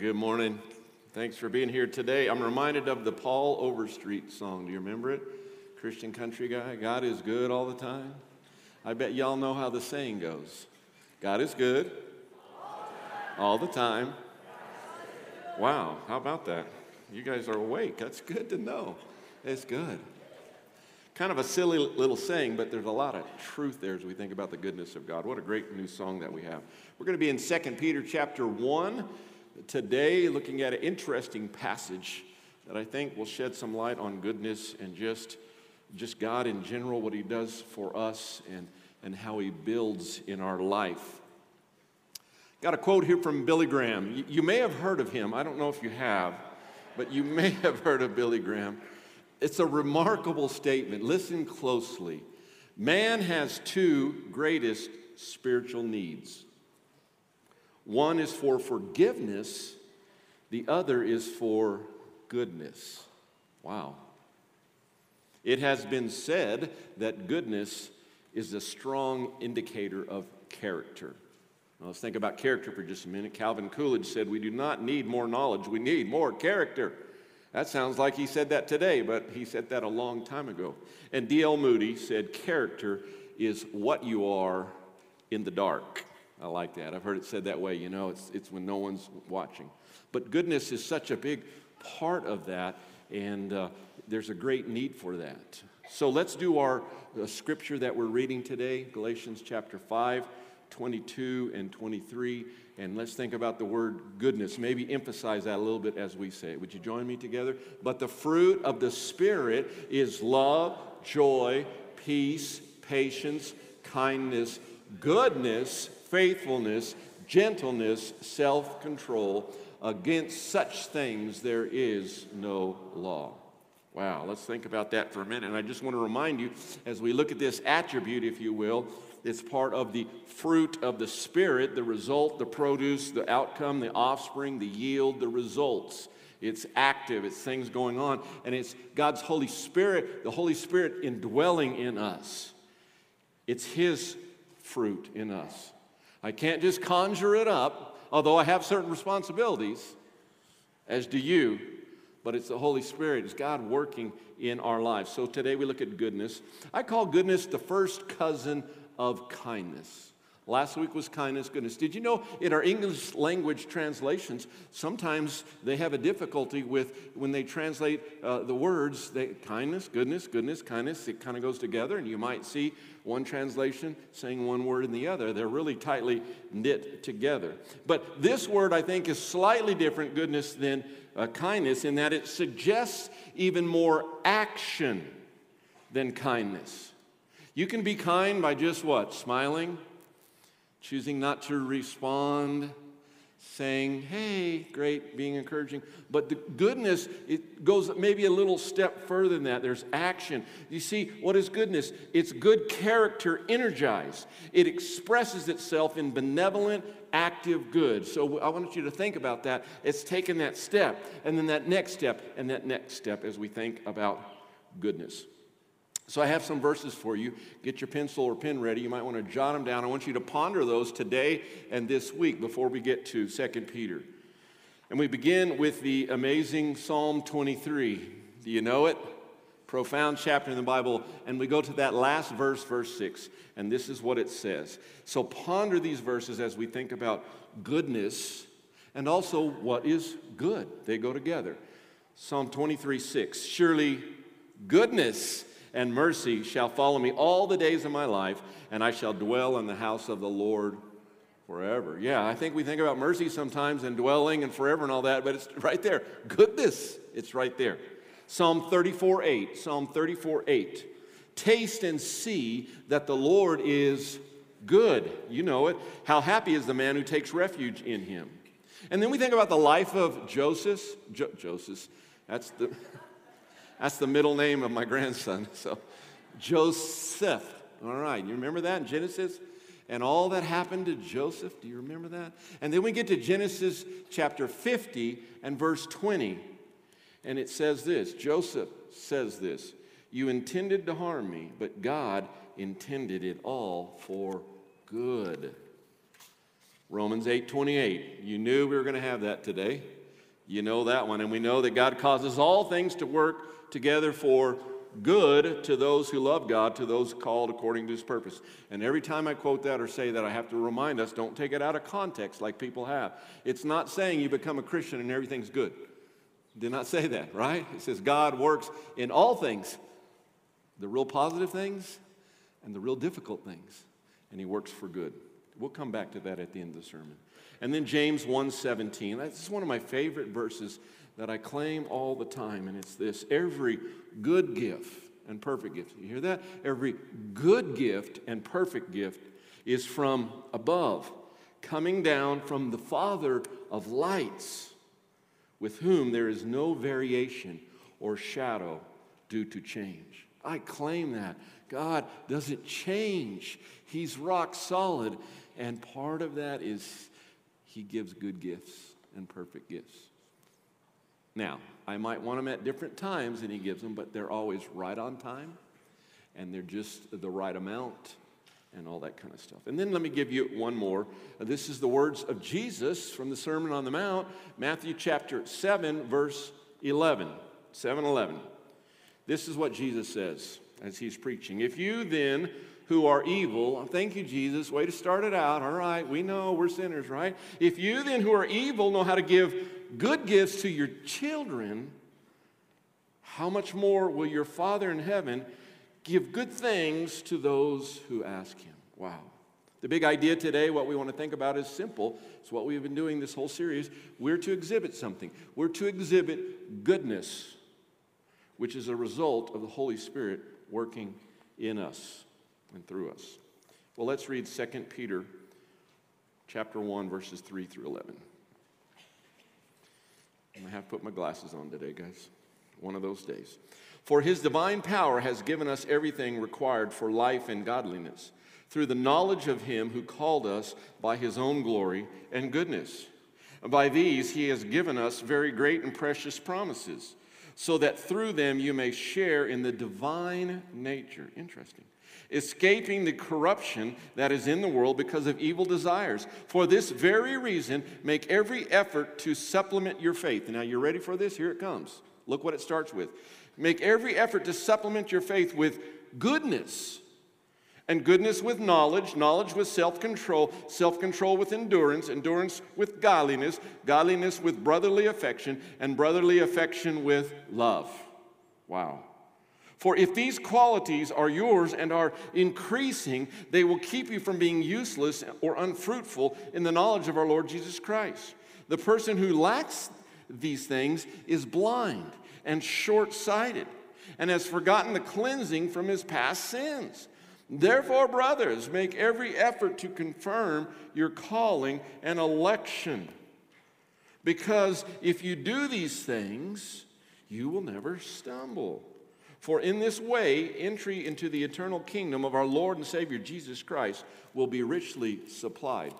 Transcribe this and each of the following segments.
Good morning. Thanks for being here today. I'm reminded of the Paul Overstreet song. Do you remember it? Christian country guy. God is good all the time. I bet y'all know how the saying goes God is good all the time. Wow, how about that? You guys are awake. That's good to know. It's good. Kind of a silly little saying, but there's a lot of truth there as we think about the goodness of God. What a great new song that we have. We're going to be in 2 Peter chapter 1 today, looking at an interesting passage that I think will shed some light on goodness and just, just God in general, what He does for us and, and how He builds in our life. Got a quote here from Billy Graham. You, you may have heard of him. I don't know if you have, but you may have heard of Billy Graham. It's a remarkable statement. Listen closely. Man has two greatest spiritual needs one is for forgiveness, the other is for goodness. Wow. It has been said that goodness is a strong indicator of character. Now, let's think about character for just a minute. Calvin Coolidge said, We do not need more knowledge, we need more character. That sounds like he said that today, but he said that a long time ago. And D.L. Moody said, Character is what you are in the dark. I like that. I've heard it said that way, you know, it's, it's when no one's watching. But goodness is such a big part of that, and uh, there's a great need for that. So let's do our uh, scripture that we're reading today Galatians chapter 5, 22 and 23. And let's think about the word goodness. Maybe emphasize that a little bit as we say it. Would you join me together? But the fruit of the Spirit is love, joy, peace, patience, kindness, goodness, faithfulness, gentleness, self control. Against such things there is no law. Wow, let's think about that for a minute. And I just want to remind you, as we look at this attribute, if you will, it's part of the fruit of the Spirit, the result, the produce, the outcome, the offspring, the yield, the results. It's active, it's things going on, and it's God's Holy Spirit, the Holy Spirit indwelling in us. It's His fruit in us. I can't just conjure it up, although I have certain responsibilities, as do you, but it's the Holy Spirit, it's God working in our lives. So today we look at goodness. I call goodness the first cousin of kindness. Last week was kindness, goodness. Did you know in our English language translations, sometimes they have a difficulty with when they translate uh, the words, they, kindness, goodness, goodness, kindness, it kind of goes together, and you might see one translation saying one word and the other. They're really tightly knit together. But this word, I think, is slightly different, goodness, than uh, kindness, in that it suggests even more action than kindness. You can be kind by just what? Smiling choosing not to respond, saying, hey, great, being encouraging. But the goodness, it goes maybe a little step further than that. There's action. You see, what is goodness? It's good character energized, it expresses itself in benevolent, active good. So I want you to think about that. It's taking that step, and then that next step, and that next step as we think about goodness. So I have some verses for you. Get your pencil or pen ready. You might want to jot them down. I want you to ponder those today and this week before we get to 2 Peter. And we begin with the amazing Psalm 23. Do you know it? Profound chapter in the Bible. And we go to that last verse, verse 6. And this is what it says. So ponder these verses as we think about goodness and also what is good. They go together. Psalm 23, 6. Surely goodness and mercy shall follow me all the days of my life, and I shall dwell in the house of the Lord forever. Yeah, I think we think about mercy sometimes and dwelling and forever and all that, but it's right there. Goodness, it's right there. Psalm 34 8. Psalm 34 8. Taste and see that the Lord is good. You know it. How happy is the man who takes refuge in him. And then we think about the life of Joseph. Jo- Joseph. That's the. That's the middle name of my grandson. So, Joseph. All right, you remember that in Genesis? And all that happened to Joseph, do you remember that? And then we get to Genesis chapter 50 and verse 20. And it says this Joseph says this You intended to harm me, but God intended it all for good. Romans 8:28. You knew we were going to have that today. You know that one. And we know that God causes all things to work together for good to those who love God, to those called according to his purpose. And every time I quote that or say that, I have to remind us don't take it out of context like people have. It's not saying you become a Christian and everything's good. did not say that, right? It says God works in all things, the real positive things and the real difficult things, and he works for good. We'll come back to that at the end of the sermon. And then James 1:17. That's one of my favorite verses that I claim all the time, and it's this every good gift and perfect gift. You hear that? Every good gift and perfect gift is from above, coming down from the Father of lights, with whom there is no variation or shadow due to change. I claim that. God doesn't change, He's rock solid. And part of that is He gives good gifts and perfect gifts. Now, I might want them at different times and he gives them, but they're always right on time and they're just the right amount and all that kind of stuff. And then let me give you one more. This is the words of Jesus from the Sermon on the Mount, Matthew chapter 7, verse 11. 7 11. This is what Jesus says as he's preaching. If you then, who are evil, um, thank you, Jesus, way to start it out. All right, we know we're sinners, right? If you then, who are evil, know how to give good gifts to your children, how much more will your Father in heaven give good things to those who ask him? Wow. The big idea today, what we want to think about is simple. It's what we've been doing this whole series. We're to exhibit something. We're to exhibit goodness, which is a result of the Holy Spirit working in us and through us. Well, let's read 2 Peter chapter 1 verses 3 through 11. I have put my glasses on today, guys. One of those days. For his divine power has given us everything required for life and godliness through the knowledge of him who called us by his own glory and goodness. By these he has given us very great and precious promises, so that through them you may share in the divine nature. Interesting escaping the corruption that is in the world because of evil desires. For this very reason, make every effort to supplement your faith. Now, you're ready for this? Here it comes. Look what it starts with. Make every effort to supplement your faith with goodness. And goodness with knowledge, knowledge with self control, self control with endurance, endurance with godliness, godliness with brotherly affection, and brotherly affection with love. Wow. For if these qualities are yours and are increasing, they will keep you from being useless or unfruitful in the knowledge of our Lord Jesus Christ. The person who lacks these things is blind and short sighted and has forgotten the cleansing from his past sins. Therefore, brothers, make every effort to confirm your calling and election. Because if you do these things, you will never stumble. For in this way, entry into the eternal kingdom of our Lord and Savior Jesus Christ will be richly supplied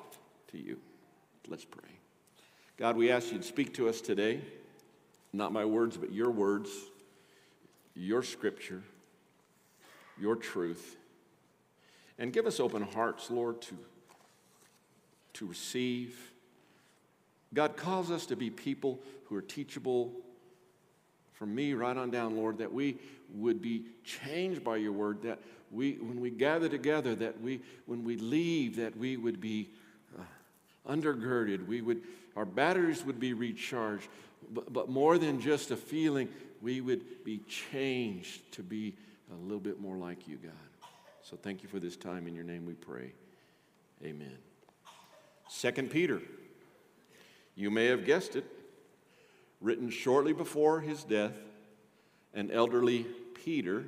to you. Let's pray. God, we ask you to speak to us today. Not my words, but your words, your scripture, your truth. And give us open hearts, Lord, to, to receive. God calls us to be people who are teachable, from me right on down, Lord, that we would be changed by your word, that we, when we gather together, that we, when we leave, that we would be uh, undergirded, we would, our batteries would be recharged, but, but more than just a feeling, we would be changed to be a little bit more like you, God. So thank you for this time. In your name we pray. Amen. Second Peter. You may have guessed it written shortly before his death, an elderly Peter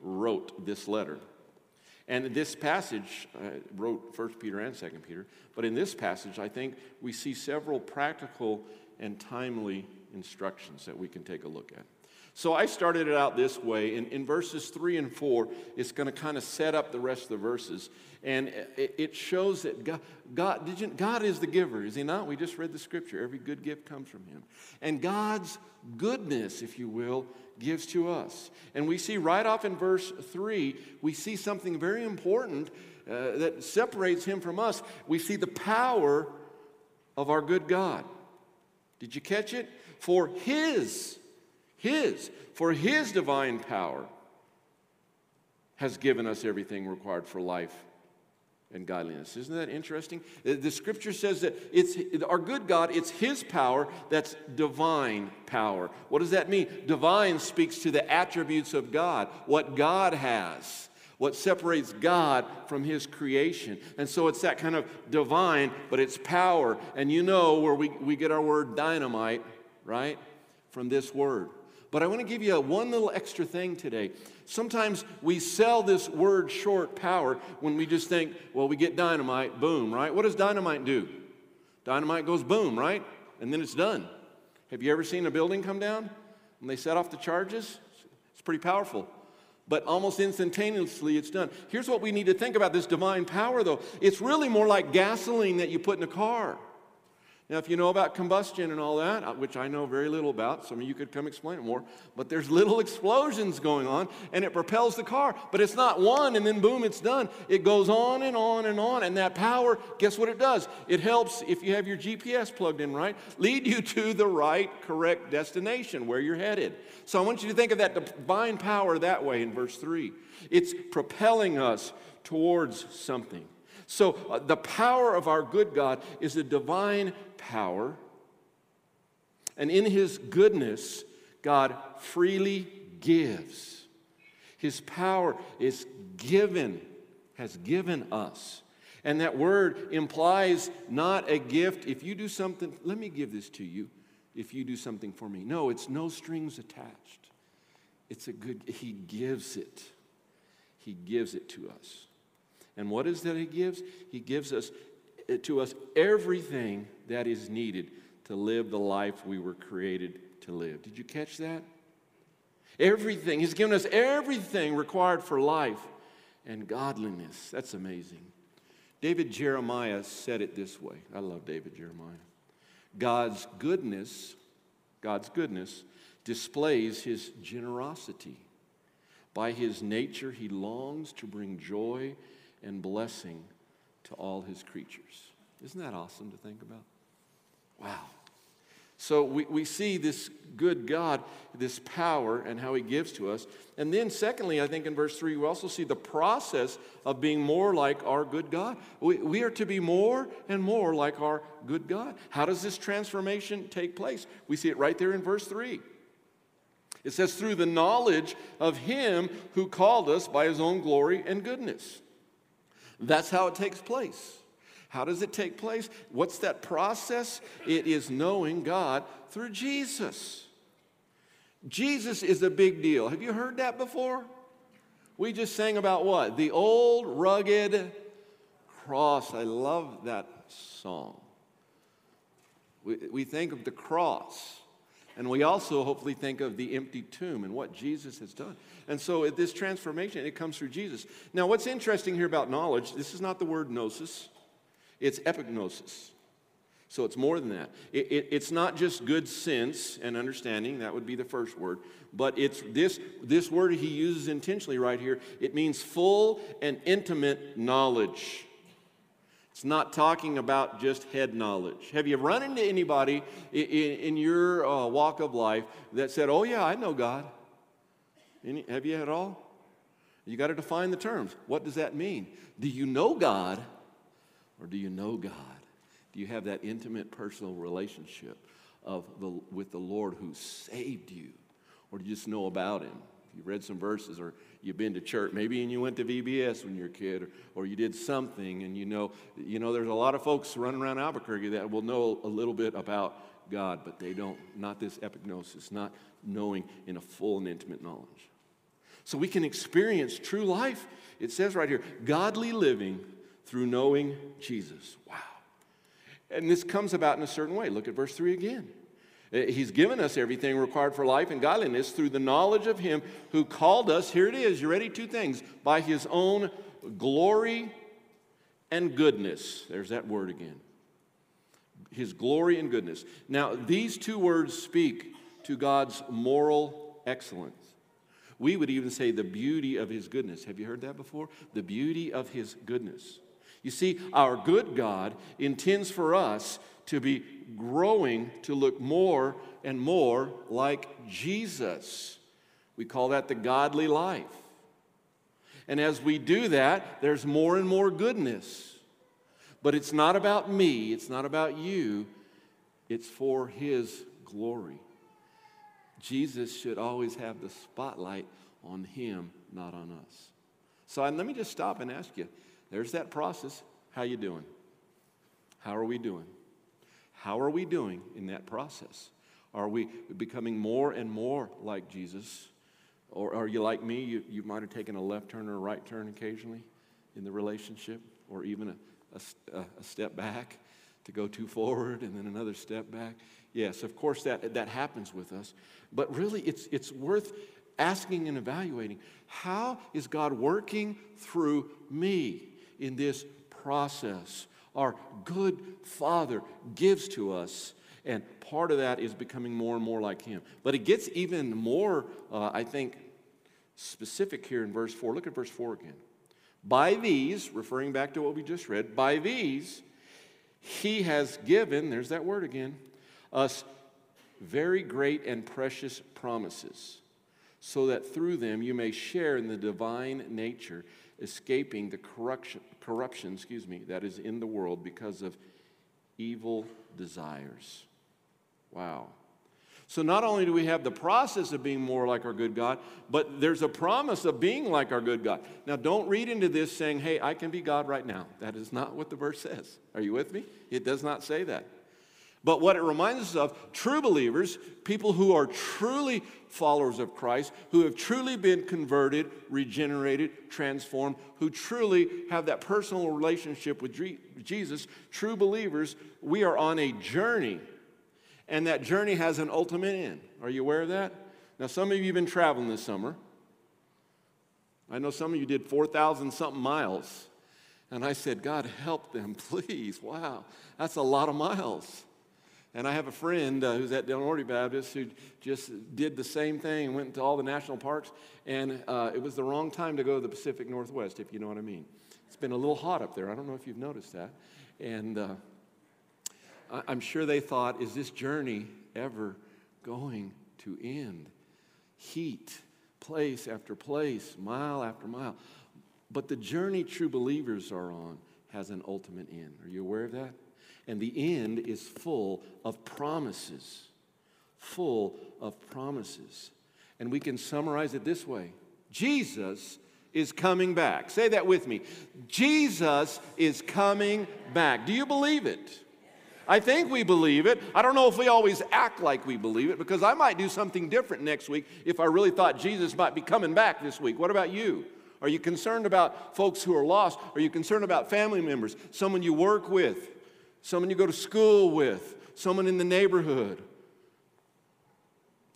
wrote this letter. And this passage, uh, wrote First Peter and Second Peter, but in this passage, I think we see several practical and timely instructions that we can take a look at. So I started it out this way. In, in verses 3 and 4, it's going to kind of set up the rest of the verses. And it, shows that God, God, you, God is the giver, is He not? We just read the scripture. Every good gift comes from Him. And God's goodness, if you will, gives to us. And we see right off in verse 3, we see something very important uh, that separates him from us. We see the power of our good God. Did you catch it? For his, his, for his divine power has given us everything required for life and godliness. Isn't that interesting? The scripture says that it's our good God, it's his power that's divine power. What does that mean? Divine speaks to the attributes of God, what God has, what separates God from his creation. And so it's that kind of divine, but it's power. And you know where we, we get our word dynamite, right? From this word. But I want to give you one little extra thing today. Sometimes we sell this word short power when we just think, well, we get dynamite, boom, right? What does dynamite do? Dynamite goes boom, right? And then it's done. Have you ever seen a building come down when they set off the charges? It's pretty powerful. But almost instantaneously, it's done. Here's what we need to think about this divine power, though. It's really more like gasoline that you put in a car. Now, if you know about combustion and all that, uh, which I know very little about, some of you could come explain it more, but there's little explosions going on and it propels the car. But it's not one and then boom, it's done. It goes on and on and on. And that power, guess what it does? It helps, if you have your GPS plugged in right, lead you to the right, correct destination where you're headed. So I want you to think of that divine power that way in verse 3. It's propelling us towards something. So, uh, the power of our good God is a divine power. And in his goodness, God freely gives. His power is given, has given us. And that word implies not a gift. If you do something, let me give this to you. If you do something for me. No, it's no strings attached. It's a good, he gives it. He gives it to us. And what is that he gives? He gives us to us everything that is needed to live the life we were created to live. Did you catch that? Everything. He's given us everything required for life and godliness. That's amazing. David Jeremiah said it this way. I love David Jeremiah. God's goodness, God's goodness displays his generosity. By his nature, he longs to bring joy and blessing to all his creatures. Isn't that awesome to think about? Wow. So we, we see this good God, this power, and how he gives to us. And then, secondly, I think in verse 3, we also see the process of being more like our good God. We, we are to be more and more like our good God. How does this transformation take place? We see it right there in verse 3. It says, through the knowledge of him who called us by his own glory and goodness. That's how it takes place. How does it take place? What's that process? It is knowing God through Jesus. Jesus is a big deal. Have you heard that before? We just sang about what? The old rugged cross. I love that song. We, we think of the cross. And we also hopefully think of the empty tomb and what Jesus has done. And so this transformation, it comes through Jesus. Now, what's interesting here about knowledge, this is not the word gnosis, it's epignosis. So it's more than that. It, it, it's not just good sense and understanding, that would be the first word, but it's this, this word he uses intentionally right here. It means full and intimate knowledge. It's not talking about just head knowledge. Have you run into anybody in, in your uh, walk of life that said, Oh, yeah, I know God? Any, have you at all? You got to define the terms. What does that mean? Do you know God or do you know God? Do you have that intimate personal relationship of the, with the Lord who saved you? Or do you just know about Him? You read some verses or you've been to church, maybe and you went to VBS when you were a kid, or, or you did something, and you know, you know, there's a lot of folks running around Albuquerque that will know a little bit about God, but they don't, not this epignosis, not knowing in a full and intimate knowledge. So we can experience true life. It says right here, godly living through knowing Jesus. Wow. And this comes about in a certain way. Look at verse 3 again. Uh, he's given us everything required for life and godliness through the knowledge of Him who called us. Here it is. You ready? Two things. By His own glory and goodness. There's that word again. His glory and goodness. Now, these two words speak to God's moral excellence. We would even say the beauty of his goodness. Have you heard that before? The beauty of his goodness. You see, our good God intends for us to be growing to look more and more like Jesus. We call that the godly life. And as we do that, there's more and more goodness. But it's not about me, it's not about you, it's for His glory. Jesus should always have the spotlight on Him, not on us. So let me just stop and ask you there's that process. How you doing? How are we doing? How are we doing in that process? Are we becoming more and more like Jesus? Or are you like me? You, you might have taken a left turn or a right turn occasionally in the relationship, or even a, a, a step back to go too forward and then another step back. Yes, of course, that, that happens with us. But really, it's, it's worth asking and evaluating how is God working through me in this process? Our good Father gives to us and part of that is becoming more and more like Him. But it gets even more, uh, I think, specific here in verse 4. Look at verse 4 again. By these, referring back to what we just read, by these, He has given, there's that word again, us very great and precious promises, so that through them you may share in the divine nature, escaping the corruption, corruption excuse me, that is in the world because of evil desires. Wow. So not only do we have the process of being more like our good God, but there's a promise of being like our good God. Now, don't read into this saying, hey, I can be God right now. That is not what the verse says. Are you with me? It does not say that. But what it reminds us of, true believers, people who are truly followers of Christ, who have truly been converted, regenerated, transformed, who truly have that personal relationship with Jesus, true believers, we are on a journey and that journey has an ultimate end. Are you aware of that? Now, some of you have been traveling this summer. I know some of you did 4,000 something miles. And I said, God, help them, please. Wow, that's a lot of miles. And I have a friend uh, who's at Del Norte Baptist who just did the same thing, and went to all the national parks, and uh, it was the wrong time to go to the Pacific Northwest, if you know what I mean. It's been a little hot up there. I don't know if you've noticed that. And uh, I'm sure they thought, is this journey ever going to end? Heat, place after place, mile after mile. But the journey true believers are on has an ultimate end. Are you aware of that? And the end is full of promises. Full of promises. And we can summarize it this way Jesus is coming back. Say that with me. Jesus is coming back. Do you believe it? I think we believe it. I don't know if we always act like we believe it because I might do something different next week if I really thought Jesus might be coming back this week. What about you? Are you concerned about folks who are lost? Are you concerned about family members, someone you work with, someone you go to school with, someone in the neighborhood?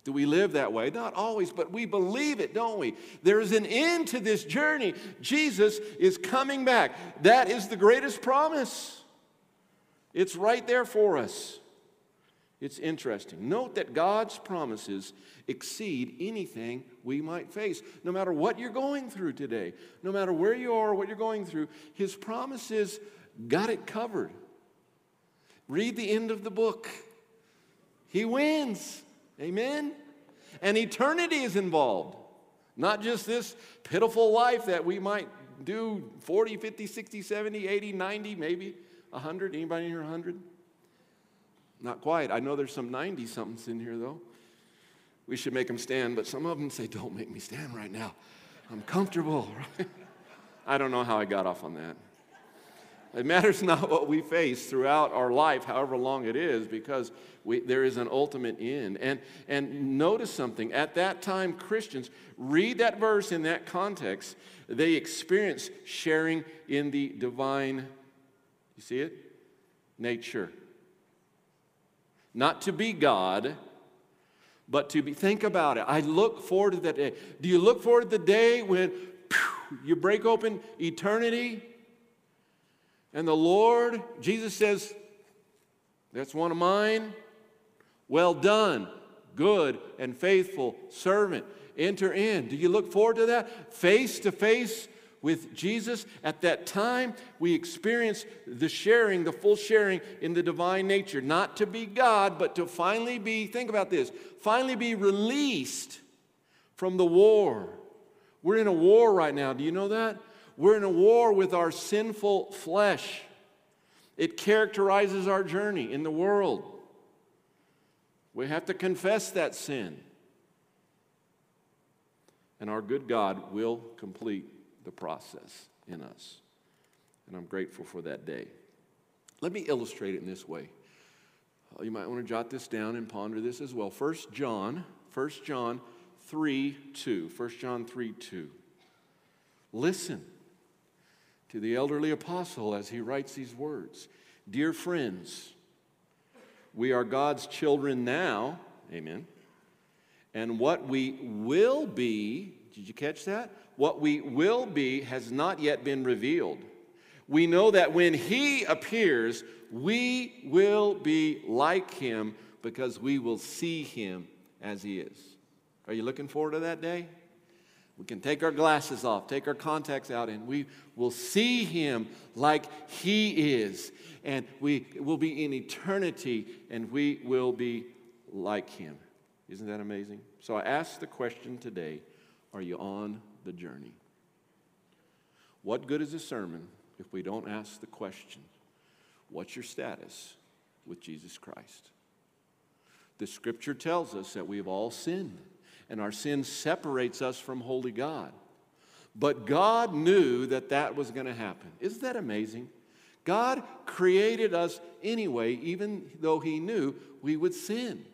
Do we live that way? Not always, but we believe it, don't we? There is an end to this journey. Jesus is coming back. That is the greatest promise. It's right there for us. It's interesting. Note that God's promises exceed anything we might face. No matter what you're going through today, no matter where you are, what you're going through, His promises got it covered. Read the end of the book. He wins. Amen? And eternity is involved. Not just this pitiful life that we might do 40, 50, 60, 70, 80, 90, maybe. 100? Anybody in here 100? Not quite. I know there's some 90 somethings in here, though. We should make them stand, but some of them say, Don't make me stand right now. I'm comfortable, right? I don't know how I got off on that. It matters not what we face throughout our life, however long it is, because we, there is an ultimate end. And, and notice something. At that time, Christians, read that verse in that context, they experience sharing in the divine you see it? Nature. Not to be God, but to be. Think about it. I look forward to that day. Do you look forward to the day when phew, you break open eternity and the Lord, Jesus says, That's one of mine. Well done, good and faithful servant. Enter in. Do you look forward to that? Face to face with Jesus. At that time, we experience the sharing, the full sharing in the divine nature. Not to be God, but to finally be, think about this, finally be released from the war. We're in a war right now. Do you know that? We're in a war with our sinful flesh. It characterizes our journey in the world. We have to confess that sin. And our good God will complete the process in us. And I'm grateful for that day. Let me illustrate it in this way. You might want to jot this down and ponder this as well. 1 John, 1 John 3 2. 1 John 3 2. Listen to the elderly apostle as he writes these words Dear friends, we are God's children now, amen. And what we will be, did you catch that? What we will be has not yet been revealed. We know that when He appears, we will be like Him because we will see Him as He is. Are you looking forward to that day? We can take our glasses off, take our contacts out, and we will see Him like He is. And we will be in eternity, and we will be like Him. Isn't that amazing? So I ask the question today Are you on the journey? What good is a sermon if we don't ask the question What's your status with Jesus Christ? The scripture tells us that we have all sinned and our sin separates us from holy God. But God knew that that was going to happen. Isn't that amazing? God created us anyway, even though He knew we would sin.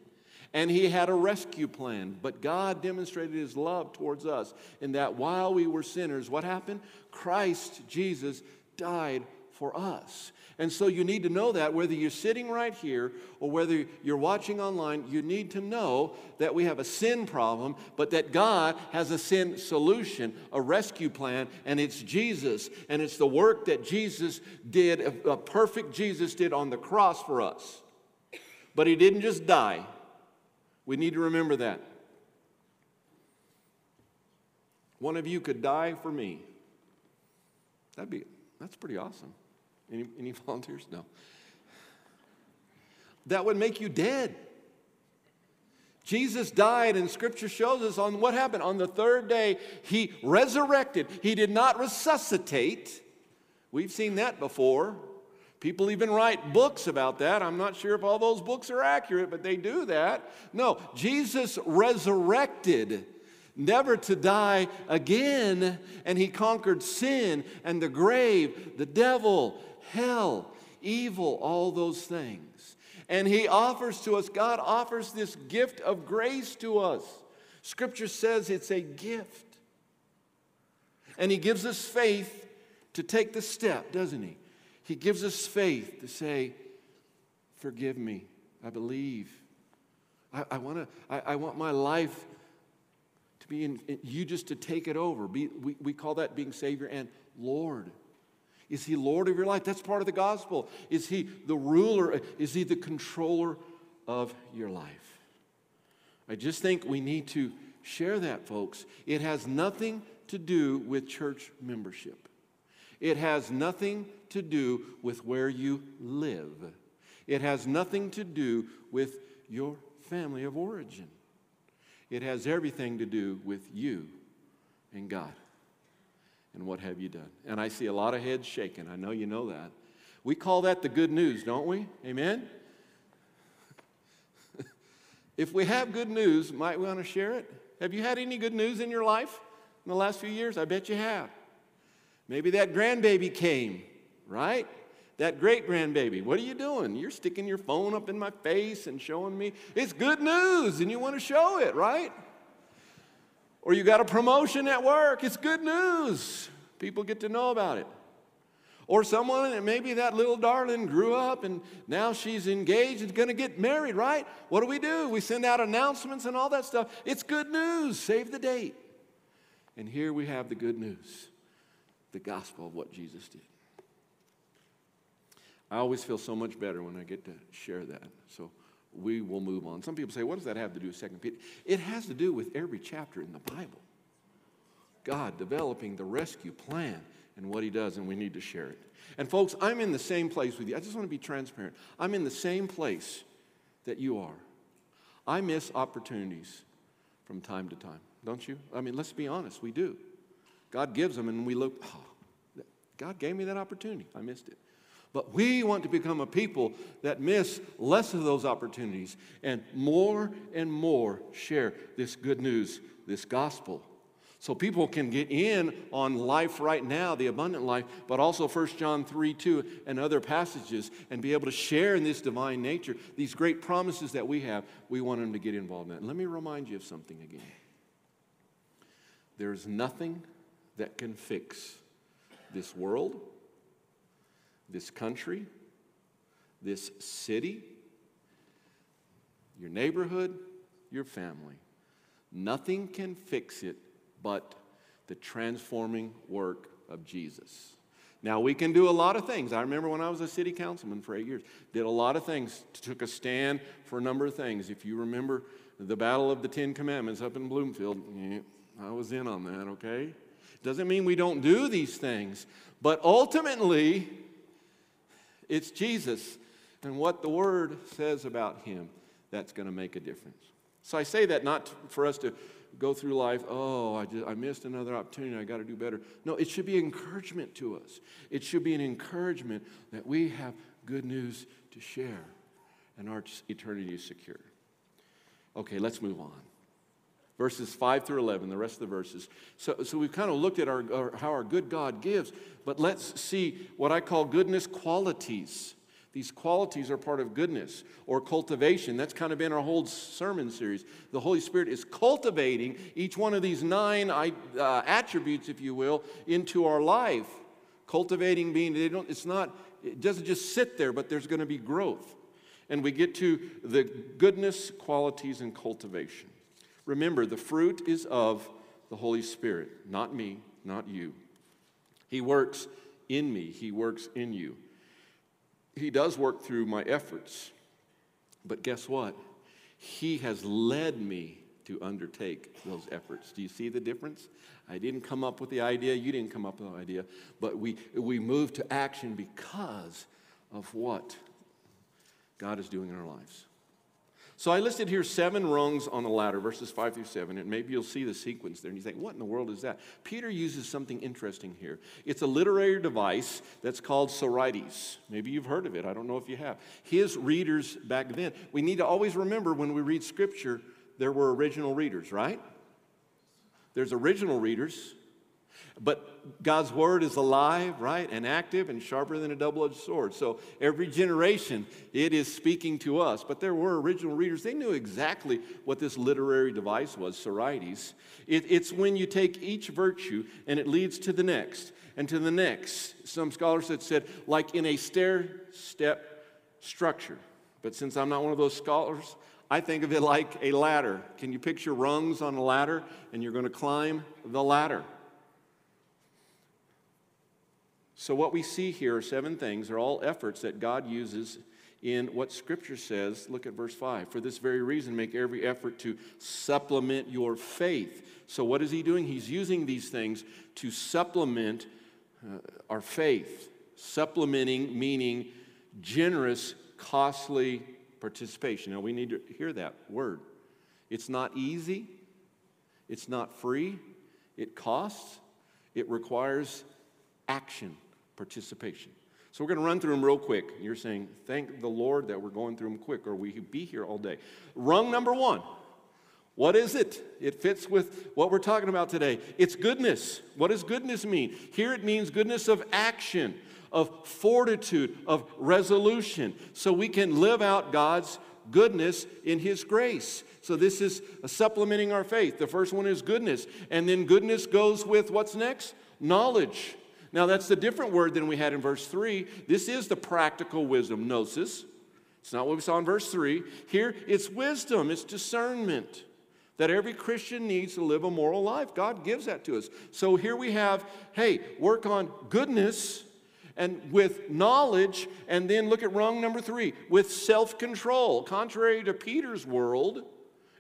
And He had a rescue plan. But God demonstrated His love towards us in that while we were sinners, what happened? Christ Jesus died for us. And so you need to know that whether you're sitting right here or whether you're watching online, you need to know that we have a sin problem, but that God has a sin solution, a rescue plan, and it's Jesus. And it's the work that Jesus did, a perfect Jesus did on the cross for us. But he didn't just die. We need to remember that. One of you could die for me. That'd be that's pretty awesome. Any, any volunteers? No. That would make you dead. Jesus died, and scripture shows us on what happened. On the third day, he resurrected. He did not resuscitate. We've seen that before. People even write books about that. I'm not sure if all those books are accurate, but they do that. No, Jesus resurrected never to die again. And he conquered sin and the grave, the devil, hell, evil, all those things. And he offers to us, God offers this gift of grace to us. Scripture says it's a gift. And he gives us faith to take the step, doesn't he? He gives us faith to say, Forgive me. I believe. I, I, wanna, I, I want my life to be in, in, you just to take it over. Be, we, we call that being Savior and Lord. Is he Lord of your life? That's part of the gospel. Is he the ruler? Is he the controller of your life? I just think we need to share that, folks. It has nothing to do with church membership, it has nothing to do with where you live, it has nothing to do with your family of origin. It has everything to do with you and God and what have you done? And I see a lot of heads shaking. I know you know that. We call that the good news, don't we? Amen? if we have good news, might we want to share it? Have you had any good news in your life in the last few years? I bet you have. Maybe that grandbaby came, right? That great grandbaby. What are you doing? You're sticking your phone up in my face and showing me it's good news and you want to show it, right? Or you got a promotion at work, it's good news. People get to know about it. Or someone, maybe that little darling grew up and now she's engaged and going to get married, right? What do we do? We send out announcements and all that stuff. It's good news. Save the date. And here we have the good news the gospel of what Jesus did. I always feel so much better when I get to share that. So we will move on. Some people say, what does that have to do with Second Peter? It has to do with every chapter in the Bible. God developing the rescue plan and what he does, and we need to share it. And folks, I'm in the same place with you. I just want to be transparent. I'm in the same place that you are. I miss opportunities from time to time, don't you? I mean, let's be honest, we do. God gives them, and we look, oh, God gave me that opportunity. I missed it. But we want to become a people that miss less of those opportunities and more and more share this good news, this gospel. So people can get in on life right now, the abundant life, but also 1 John 3 2 and other passages and be able to share in this divine nature, these great promises that we have. We want them to get involved in that. let me remind you of something again. There's nothing that can fix this world this country, this city, your neighborhood, your family. Nothing can fix it but the transforming work of Jesus. Now, we can do a lot of things. I remember when I was a city councilman for eight years, did a lot of things, took a stand for a number of things. If you remember the Battle of the Ten Commandments up in Bloomfield, I was in on that, okay? Doesn't mean we don't do these things, but ultimately, it's Jesus and what the Word says about Him that's going to make a difference. So I say that not for us to go through life, oh, I, just, I missed another opportunity, I got to do better. No, it should be encouragement to us. It should be an encouragement that we have good news to share and our eternity is secure. Okay, let's move on. Verses 5 through 11, the rest of the verses. So, so we've kind of looked at our, our, how our good God gives, but let's see what I call goodness qualities. These qualities are part of goodness or cultivation. That's kind of been our whole sermon series. The Holy Spirit is cultivating each one of these nine uh, attributes, if you will, into our life. Cultivating being, it's not, it doesn't just sit there, but there's going to be growth. And we get to the goodness, qualities, and cultivation. Remember, the fruit is of the Holy Spirit, not me, not you. He works in me, He works in you. He does work through my efforts. But guess what? He has led me to undertake those efforts. Do you see the difference? I didn't come up with the idea, you didn't come up with the idea, but we, we move to action because of what God is doing in our lives. So I listed here seven rungs on the ladder, verses five through seven, and maybe you'll see the sequence there and you think, what in the world is that? Peter uses something interesting here. It's a literary device that's called Sorites. Maybe you've heard of it. I don't know if you have. His readers back then, we need to always remember when we read scripture, there were original readers, right? There's original readers, but God's word is alive, right, and active and sharper than a double edged sword. So every generation, it is speaking to us. But there were original readers. They knew exactly what this literary device was, Sorites. It, it's when you take each virtue and it leads to the next and to the next. Some scholars have said, like in a stair step structure. But since I'm not one of those scholars, I think of it like a ladder. Can you picture rungs on a ladder and you're going to climb the ladder? So, what we see here are seven things. They're all efforts that God uses in what Scripture says. Look at verse 5. For this very reason, make every effort to supplement your faith. So, what is He doing? He's using these things to supplement uh, our faith. Supplementing meaning generous, costly participation. Now, we need to hear that word. It's not easy, it's not free, it costs, it requires action participation. So we're going to run through them real quick. You're saying, thank the Lord that we're going through them quick, or we could be here all day. Rung number one. What is it? It fits with what we're talking about today. It's goodness. What does goodness mean? Here it means goodness of action, of fortitude, of resolution, so we can live out God's goodness in His grace. So this is supplementing our faith. The first one is goodness. And then goodness goes with what's next? Knowledge. Now, that's the different word than we had in verse 3. This is the practical wisdom, gnosis. It's not what we saw in verse 3. Here, it's wisdom, it's discernment that every Christian needs to live a moral life. God gives that to us. So here we have hey, work on goodness, and with knowledge, and then look at rung number three, with self control. Contrary to Peter's world,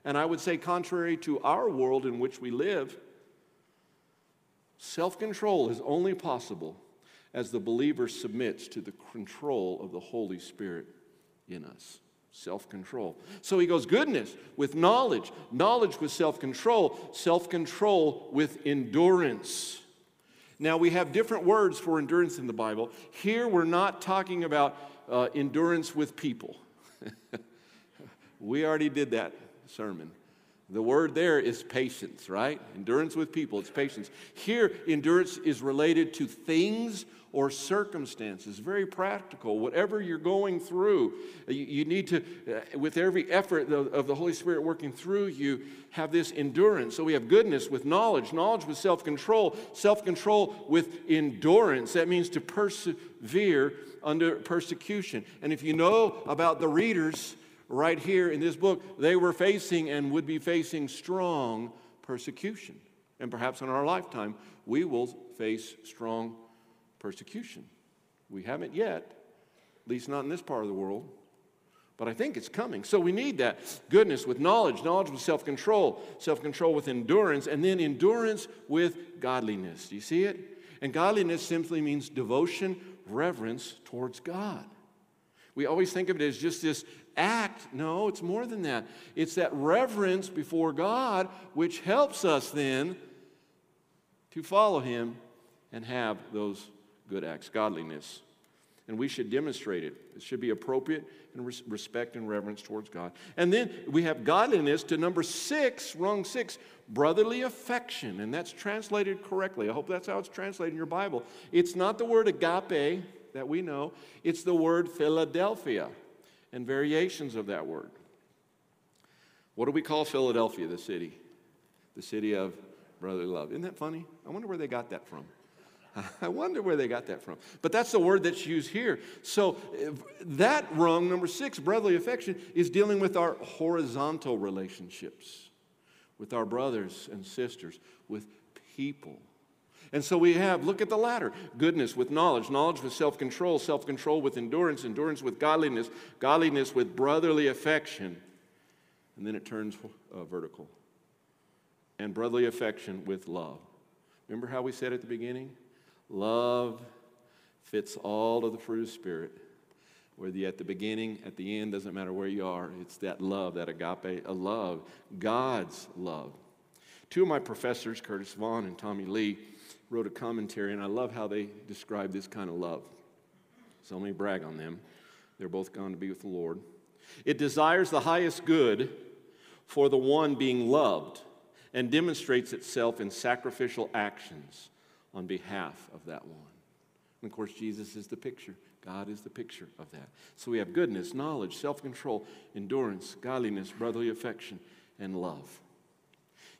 and I would say contrary to our world in which we live, self control is only possible as the believer submits to the control of the Holy Spirit in us. Self control. So he goes, goodness with knowledge, knowledge with self control, self control with endurance. Now, we have different words for endurance in the Bible. Here, we're not talking about uh, endurance with people. we already did that sermon. The word there is patience, right? Endurance with people, it's patience. Here, endurance is related to things or circumstances. Very practical. Whatever you're going through, you, need to, uh, with every effort of, of the Holy Spirit working through you, have this endurance. So we have goodness with knowledge, knowledge with self control, self control with endurance. That means to persevere under persecution. And if you know about the readers right here in this book, they were facing and would be facing strong persecution. And perhaps in our lifetime, we will face strong persecution. We haven't yet, at least not in this part of the world, but I think it's coming. So we need that goodness with knowledge, knowledge with self control, self control with endurance, and then endurance with godliness. Do you see it? And godliness simply means devotion, reverence towards God. We always think of it as just this act. No, it's more than that. It's that reverence before God which helps us then to follow Him and have those good acts, godliness. And we should demonstrate it. It should be appropriate and res- respect and reverence towards God. And then we have godliness to number six, rung six, brotherly affection. And that's translated correctly. I hope that's how it's translated in your Bible. It's not the word agape that we know, it's the word Philadelphia and variations of that word. What do we call Philadelphia, the city? The city of brotherly love. Isn't that funny? I wonder where they got that from. I wonder where they got that from. But that's the word that's used here. So that rung, number six, brotherly affection, is dealing with our horizontal relationships with our brothers and sisters, with people. And so we have, look at the latter goodness with knowledge, knowledge with self control, self control with endurance, endurance with godliness, godliness with brotherly affection. And then it turns uh, vertical. And brotherly affection with love. Remember how we said at the beginning? Love fits all of the fruit of Spirit. Whether you're at the beginning, at the end, doesn't matter where you are. It's that love, that agape, a love, God's love. Two of my professors, Curtis Vaughan and Tommy Lea, wrote a commentary, and I love how they describe this kind of love. So let me brag on them. They're both gone to be with the Lord. It desires the highest good for the one being loved and demonstrates itself in sacrificial actions on behalf of that one. And of course, Jesus is the picture. God is the picture of that. So we have goodness, knowledge, self control, endurance, godliness, brotherly affection, and love.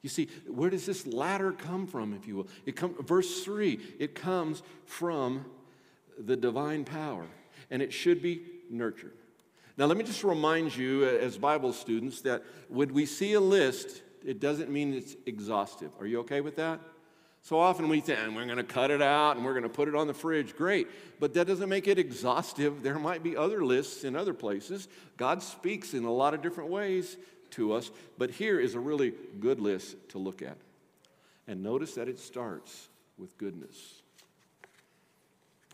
You see, where does this ladder come from, if you will? It come, verse 3, it comes from the divine power, and it should be nurtured. Now, let me just remind you, uh, as Bible students, that when we see a list, it doesn't mean it's exhaustive. Are you okay with that? So often we think, we're going to cut it out and we're going to put it on the fridge. Great. But that doesn't make it exhaustive. There might be other lists in other places. God speaks in a lot of different ways to us. But here is a really good list to look at. And notice that it starts with goodness.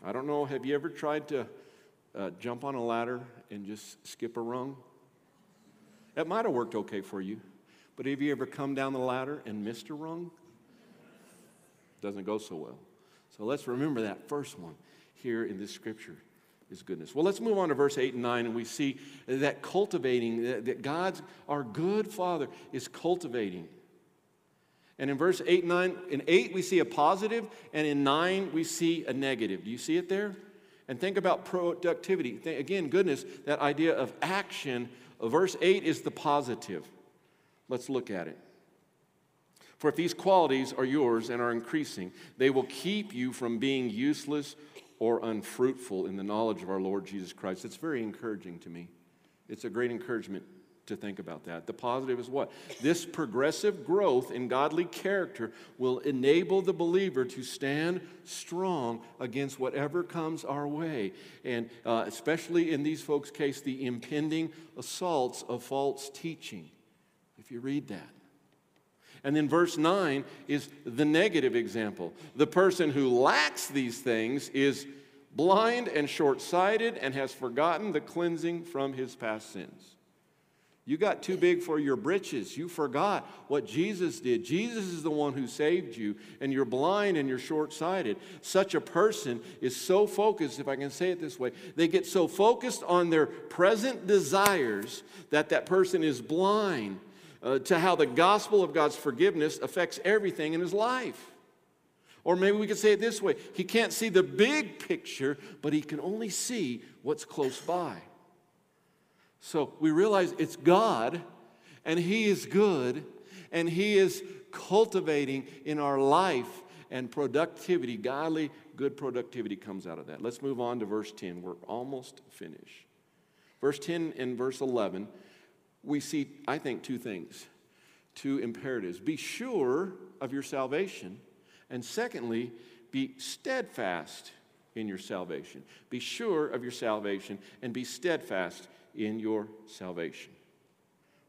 I don't know, have you ever tried to uh, jump on a ladder and just skip a rung? That might have worked okay for you. But have you ever come down the ladder and missed a rung? doesn't go so well. So let's remember that first one here in this scripture is goodness. Well, let's move on to verse 8 and 9, and we see that cultivating, that God's, our good Father, is cultivating. And in verse 8 and 9, in 8 we see a positive, and in 9 we see a negative. Do you see it there? And think about productivity. Again, goodness, that idea of action. Verse 8 is the positive. Let's look at it. For if these qualities are yours and are increasing, they will keep you from being useless or unfruitful in the knowledge of our Lord Jesus Christ. It's very encouraging to me. It's a great encouragement to think about that. The positive is what? This progressive growth in godly character will enable the believer to stand strong against whatever comes our way. And uh, especially in these folks' case, the impending assaults of false teaching. If you read that. And then verse 9 is the negative example. The person who lacks these things is blind and short sighted and has forgotten the cleansing from his past sins. You got too big for your britches. You forgot what Jesus did. Jesus is the one who saved you, and you're blind and you're short sighted. Such a person is so focused, if I can say it this way, they get so focused on their present desires that that person is blind uh, to how the gospel of God's forgiveness affects everything in his life. Or maybe we could say it this way he can't see the big picture, but he can only see what's close by. So we realize it's God, and He is good, and He is cultivating in our life and productivity. Godly, good productivity comes out of that. Let's move on to verse 10. We're almost finished. Verse 10 and verse 11, we see, I think, two things, two imperatives. Be sure of your salvation, and secondly, be steadfast in your salvation. Be sure of your salvation and be steadfast in your salvation.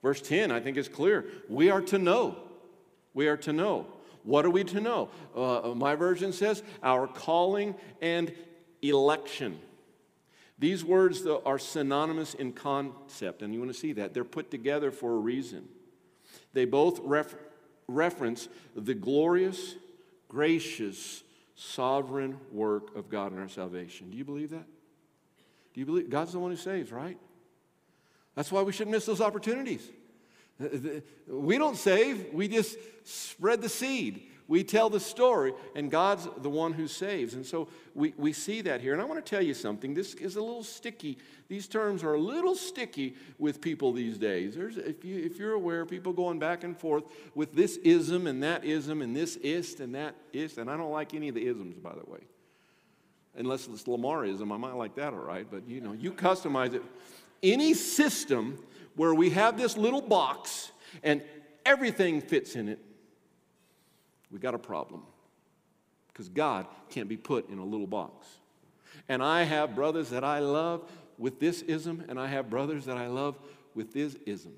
Verse 10, I think, is clear. We are to know. We are to know. What are we to know? Uh, my version says our calling and election. These words are synonymous in concept, and you want to see that. They're put together for a reason. They both ref- reference the glorious, gracious, sovereign work of God in our salvation. Do you believe that? Do you believe God's the one who saves, right? That's why we shouldn't miss those opportunities. Uh, we don't save, we just spread the seed. We tell the story, and God's the one who saves. And so we, we see that here. And I want to tell you something. This is a little sticky. These terms are a little sticky with people these days. There's, if, you, if you're aware, people going back and forth with this ism and that ism and this ist and that ist. And I don't like any of the isms, by the way. Unless it's Lamarism, I might like that all right. But you know, you customize it any system where we have this little box and everything fits in it, we got a problem. Because God can't be put in a little box. And I have brothers that I love with this ism, and I have brothers that I love with this ism.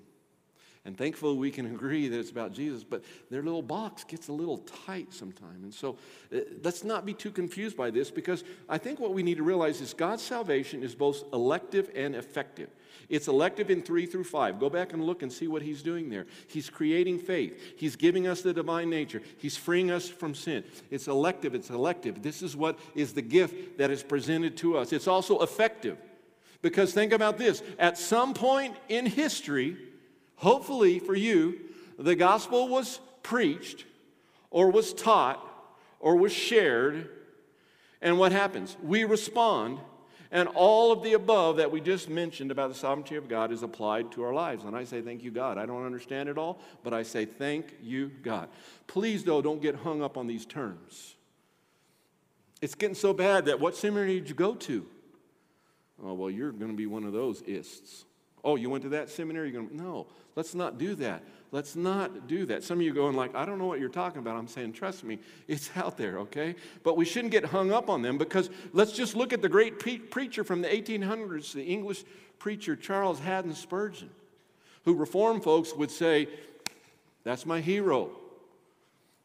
And thankfully, we can agree that it's about Jesus, but their little box gets a little tight sometimes. And so uh, let's not be too confused by this because I think what we need to realize is God's salvation is both elective and effective. It's elective in 3 through 5. Go back and look and see what he's doing there. He's creating faith, he's giving us the divine nature, he's freeing us from sin. It's elective, it's elective. This is what is the gift that is presented to us. It's also effective. Because think about this at some point in history, hopefully for you, the gospel was preached or was taught or was shared. And what happens? We respond, and all of the above that we just mentioned about the sovereignty of God is applied to our lives. And I say, Thank you, God. I don't understand it all, but I say, Thank you, God. Please, though, don't get hung up on these terms. It's getting so bad that what seminary did you go to? Oh, well, you're going to be one of those ists. Oh, you went to that seminary? You're going no, let's not do that. Let's not do that. Some of you going like, I don't know what you're talking about. I'm saying, trust me, it's out there, okay? But we shouldn't get hung up on them because let's just look at the great pre- preacher from the 1800s, the English preacher Charles Haddon Spurgeon, who Reformed folks would say, that's my hero.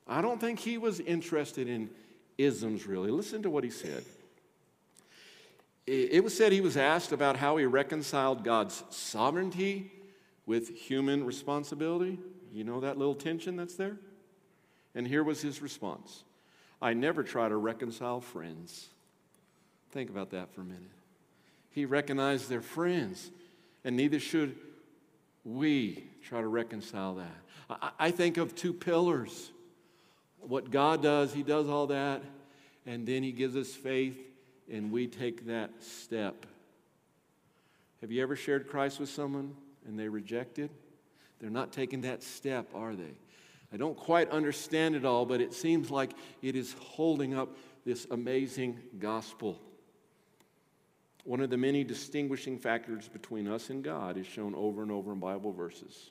I don't think he was interested in isms really. Listen to what he said. It was said he was asked about how he reconciled God's sovereignty with human responsibility. You know that little tension that's there? And here was his response I never try to reconcile friends. Think about that for a minute. He recognized their friends, and neither should we try to reconcile that. I, think of two pillars. What God does, He does all that, and then He gives us faith and we take that step. Have you ever shared Christ with someone and they rejected? They're not taking that step, are they? I don't quite understand it all, but it seems like it is holding up this amazing gospel. One of the many distinguishing factors between us and God is shown over and over in Bible verses,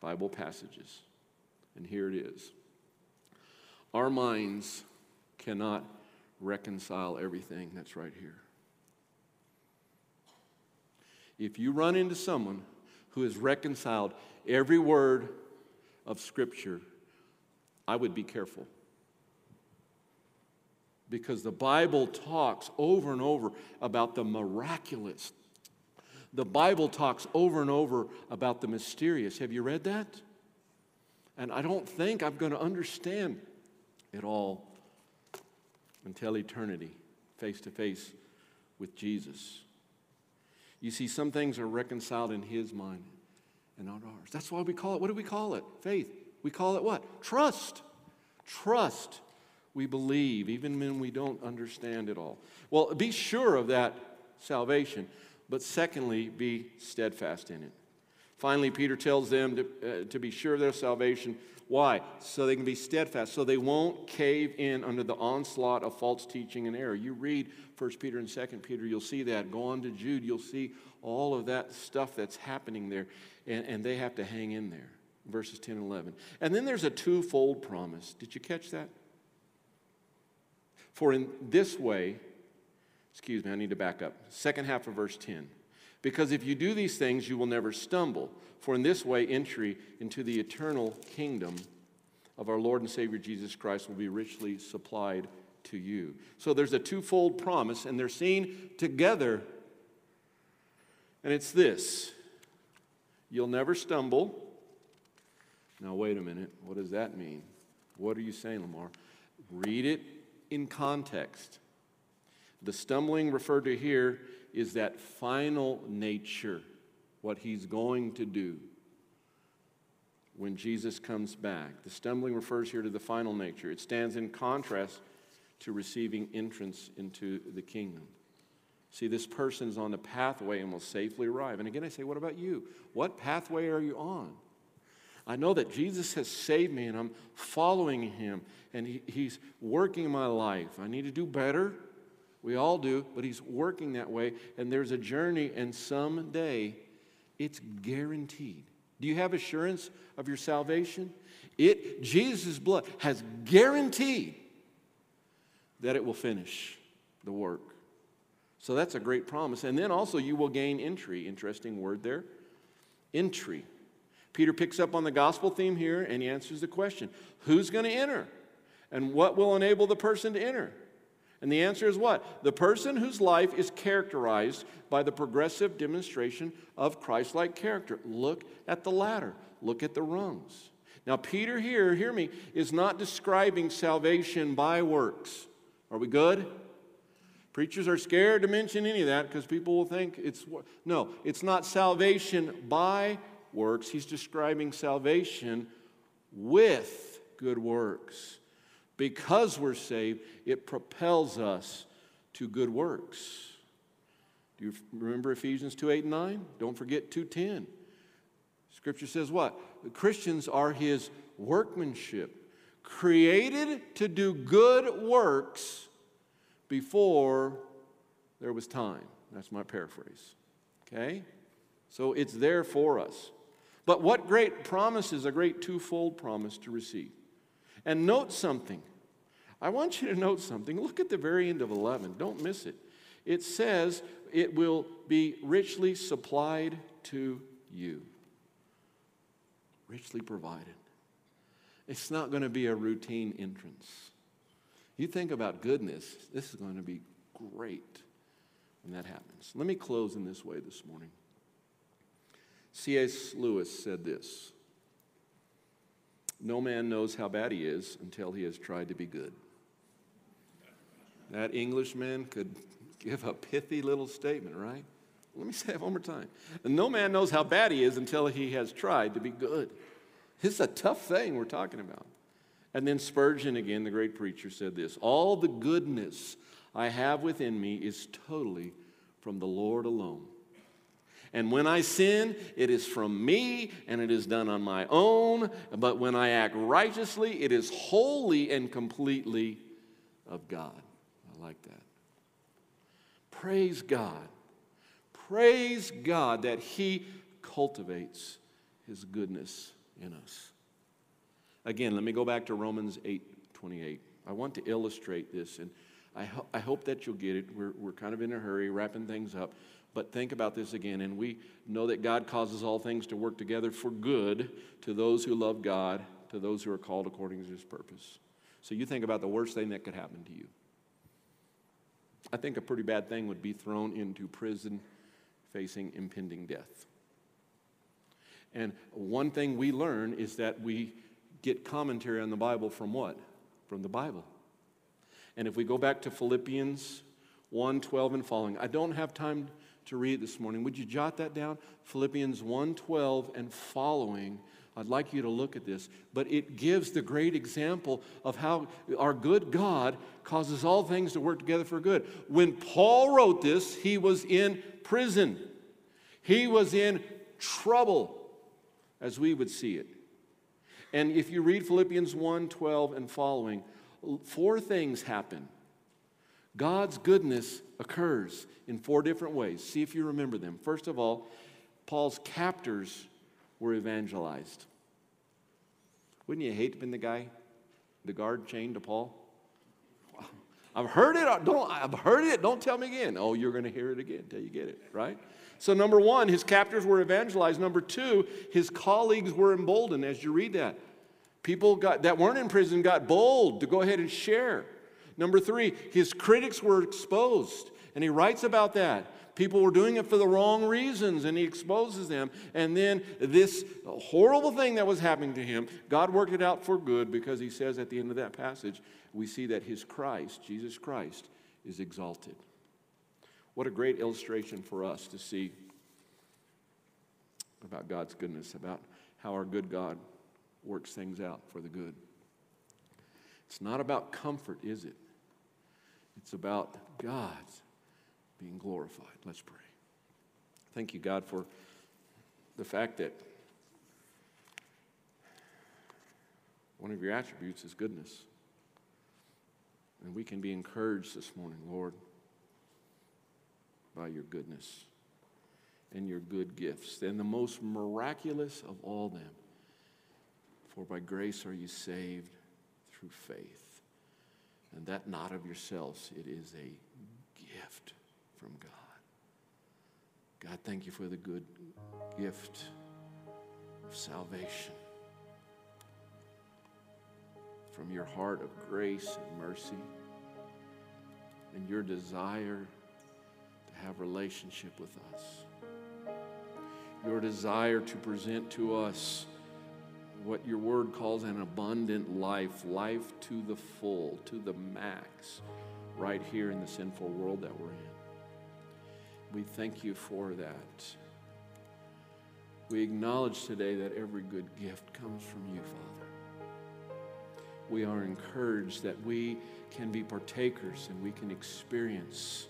Bible passages. And here it is Our minds cannot reconcile everything that's right here. If you run into someone who has reconciled every word of Scripture, I would be careful. Because the Bible talks over and over about the miraculous. The Bible talks over and over about the mysterious. Have you read that? And I don't think I'm going to understand it all until eternity, face to face with Jesus. You see, some things are reconciled in His mind and not ours. That's why we call it, what do we call it? Faith. We call it what? Trust. Trust. We believe, even when we don't understand it all. Well, be sure of that salvation, but secondly, be steadfast in it. Finally, Peter tells them to, uh, to be sure of their salvation. Why? So they can be steadfast, so they won't cave in under the onslaught of false teaching and error. You read 1 Peter and 2 Peter, you'll see that. Go on to Jude, you'll see all of that stuff that's happening there, and, and they have to hang in there. Verses 10 and 11. And then there's a twofold promise. Did you catch that? For in this way, excuse me, I need to back up. Second half of verse 10. Because if you do these things, you will never stumble. For in this way, entry into the eternal kingdom of our Lord and Savior Jesus Christ will be richly supplied to you. So there's a twofold promise, and they're seen together. And it's this you'll never stumble. Now, wait a minute. What does that mean? What are you saying, Lamar? Read it in context. The stumbling referred to here is that final nature, what he's going to do when Jesus comes back. The stumbling refers here to the final nature. It stands in contrast to receiving entrance into the kingdom. See, this person's on the pathway and will safely arrive. And again, I say, what about you? What pathway are you on? I know that Jesus has saved me and I'm following him and he, he's working my life. I need to do better. We all do, but He's working that way, and there's a journey, and someday it's guaranteed. Do you have assurance of your salvation? It, Jesus' blood has guaranteed that it will finish the work. So that's a great promise. And then also, you will gain entry. Interesting word there. Entry. Peter picks up on the gospel theme here and he answers the question who's going to enter? And what will enable the person to enter? And the answer is what? The person whose life is characterized by the progressive demonstration of Christ like character. Look at the ladder, look at the rungs. Now, Peter here, hear me, is not describing salvation by works. Are we good? Preachers are scared to mention any of that because people will think it's. No, it's not salvation by works. He's describing salvation with good works. Because we're saved, it propels us to good works. Do you remember Ephesians 2 8 and 9? Don't forget 210. Scripture says what? The Christians are his workmanship, created to do good works before there was time. That's my paraphrase. Okay? So it's there for us. But what great promise is a great twofold promise to receive. And note something. I want you to note something. Look at the very end of 11. Don't miss it. It says it will be richly supplied to you. Richly provided. It's not going to be a routine entrance. You think about goodness, this is going to be great when that happens. Let me close in this way this morning. C.S. Lewis said this no man knows how bad he is until he has tried to be good. That Englishman could give a pithy little statement, right? Let me say it one more time. No man knows how bad he is until he has tried to be good. This is a tough thing we're talking about. And then Spurgeon, again, the great preacher, said this All the goodness I have within me is totally from the Lord alone. And when I sin, it is from me and it is done on my own. But when I act righteously, it is wholly and completely of God. I like that. Praise God. Praise God that He cultivates His goodness in us. Again, let me go back to Romans 8 28. I want to illustrate this, and I, ho- I hope that you'll get it. We're, we're kind of in a hurry, wrapping things up. But think about this again, and we know that God causes all things to work together for good to those who love God, to those who are called according to His purpose. So you think about the worst thing that could happen to you. I think a pretty bad thing would be thrown into prison facing impending death. And one thing we learn is that we get commentary on the Bible from what? From the Bible. And if we go back to Philippians 1 12 and following, I don't have time to read this morning. Would you jot that down? Philippians 1 12 and following. I'd like you to look at this, but it gives the great example of how our good God causes all things to work together for good. When Paul wrote this, he was in prison, he was in trouble, as we would see it. And if you read Philippians 1 12 and following, four things happen. God's goodness occurs in four different ways. See if you remember them. First of all, Paul's captors were evangelized. Wouldn't you hate to be the guy, the guard chained to Paul? I've heard it. Don't, I've heard it. Don't tell me again. Oh, you're going to hear it again until you get it, right? So, number one, his captors were evangelized. Number two, his colleagues were emboldened as you read that. People got, that weren't in prison got bold to go ahead and share. Number three, his critics were exposed. And he writes about that. People were doing it for the wrong reasons, and he exposes them. And then this horrible thing that was happening to him, God worked it out for good because he says at the end of that passage, we see that his Christ, Jesus Christ, is exalted. What a great illustration for us to see about God's goodness, about how our good God works things out for the good. It's not about comfort, is it? It's about God's being glorified. Let's pray. Thank you, God, for the fact that one of your attributes is goodness. And we can be encouraged this morning, Lord, by your goodness and your good gifts. And the most miraculous of all them, for by grace are you saved through faith. And that not of yourselves, it is a gift from God. God, thank you for the good gift of salvation. From your heart of grace and mercy and your desire to have relationship with us. Your desire to present to us what your word calls an abundant life, life to the full, to the max, right here in the sinful world that we're in. We thank you for that. We acknowledge today that every good gift comes from you, Father. We are encouraged that we can be partakers and we can experience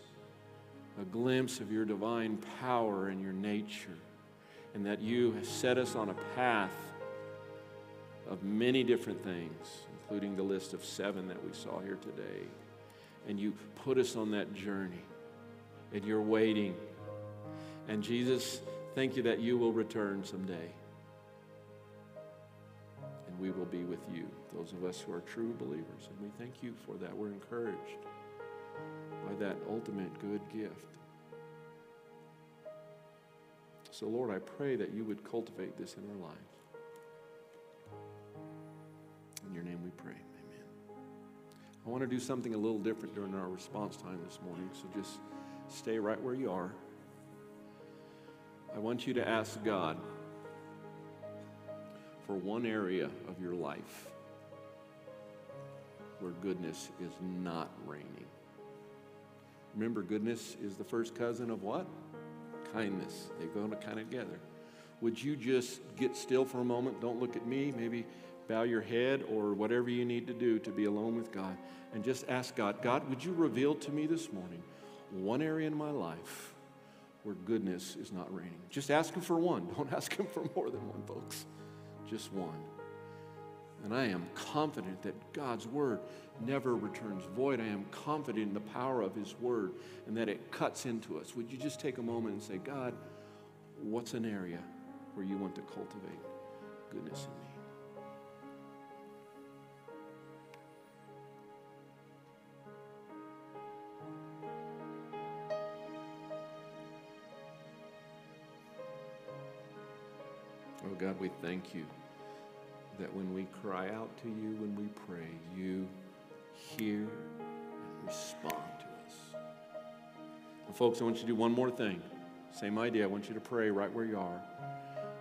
a glimpse of your divine power and your nature, and that you have set us on a path of many different things, including the list of seven that we saw here today. And you put us on that journey and you're waiting. And Jesus, thank you that you will return someday. And we will be with you, those of us who are true believers. And we thank you for that. We're encouraged by that ultimate good gift. So, Lord, I pray that you would cultivate this in our lives. In your name we pray. Amen. I want to do something a little different during our response time this morning, so just stay right where you are. I want you to ask God for one area of your life where goodness is not reigning. Remember, goodness is the first cousin of what? Kindness. They go kind of together. Would you just get still for a moment? Don't look at me. Maybe bow your head or whatever you need to do to be alone with God and just ask God, God, would you reveal to me this morning one area in my life where goodness is not reigning. Just ask Him for one. Don't ask Him for more than one, folks. Just one. And I am confident that God's word never returns void. I am confident in the power of his word and that it cuts into us. Would you just take a moment and say, God, what's an area where you want to cultivate goodness in me? Oh God, we thank you that when we cry out to you, when we pray, you hear and respond to us. And folks, I want you to do one more thing. Same idea. I want you to pray right where you are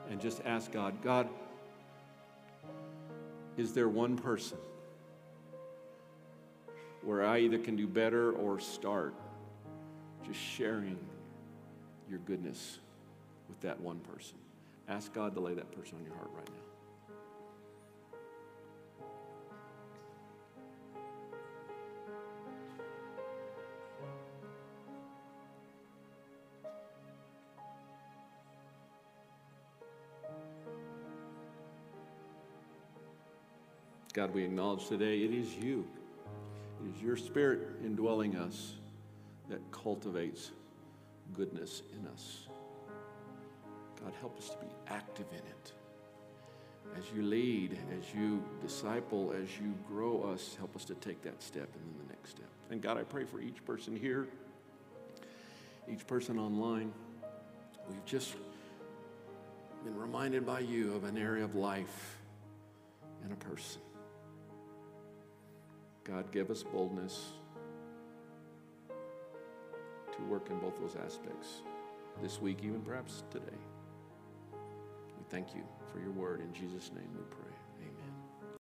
and just ask God, God, is there one person where I either can do better or start just sharing your goodness with that one person? Ask God to lay that person on your heart right now. God, we acknowledge today it is you. It is your spirit indwelling us that cultivates goodness in us. God, help us to be active in it. As you lead, as you disciple, as you grow us, help us to take that step and then the next step. And God, I pray for each person here, each person online. We've just been reminded by you of an area of life and a person. God, give us boldness to work in both those aspects this week, even perhaps today. Thank you for your word. In Jesus' name we pray.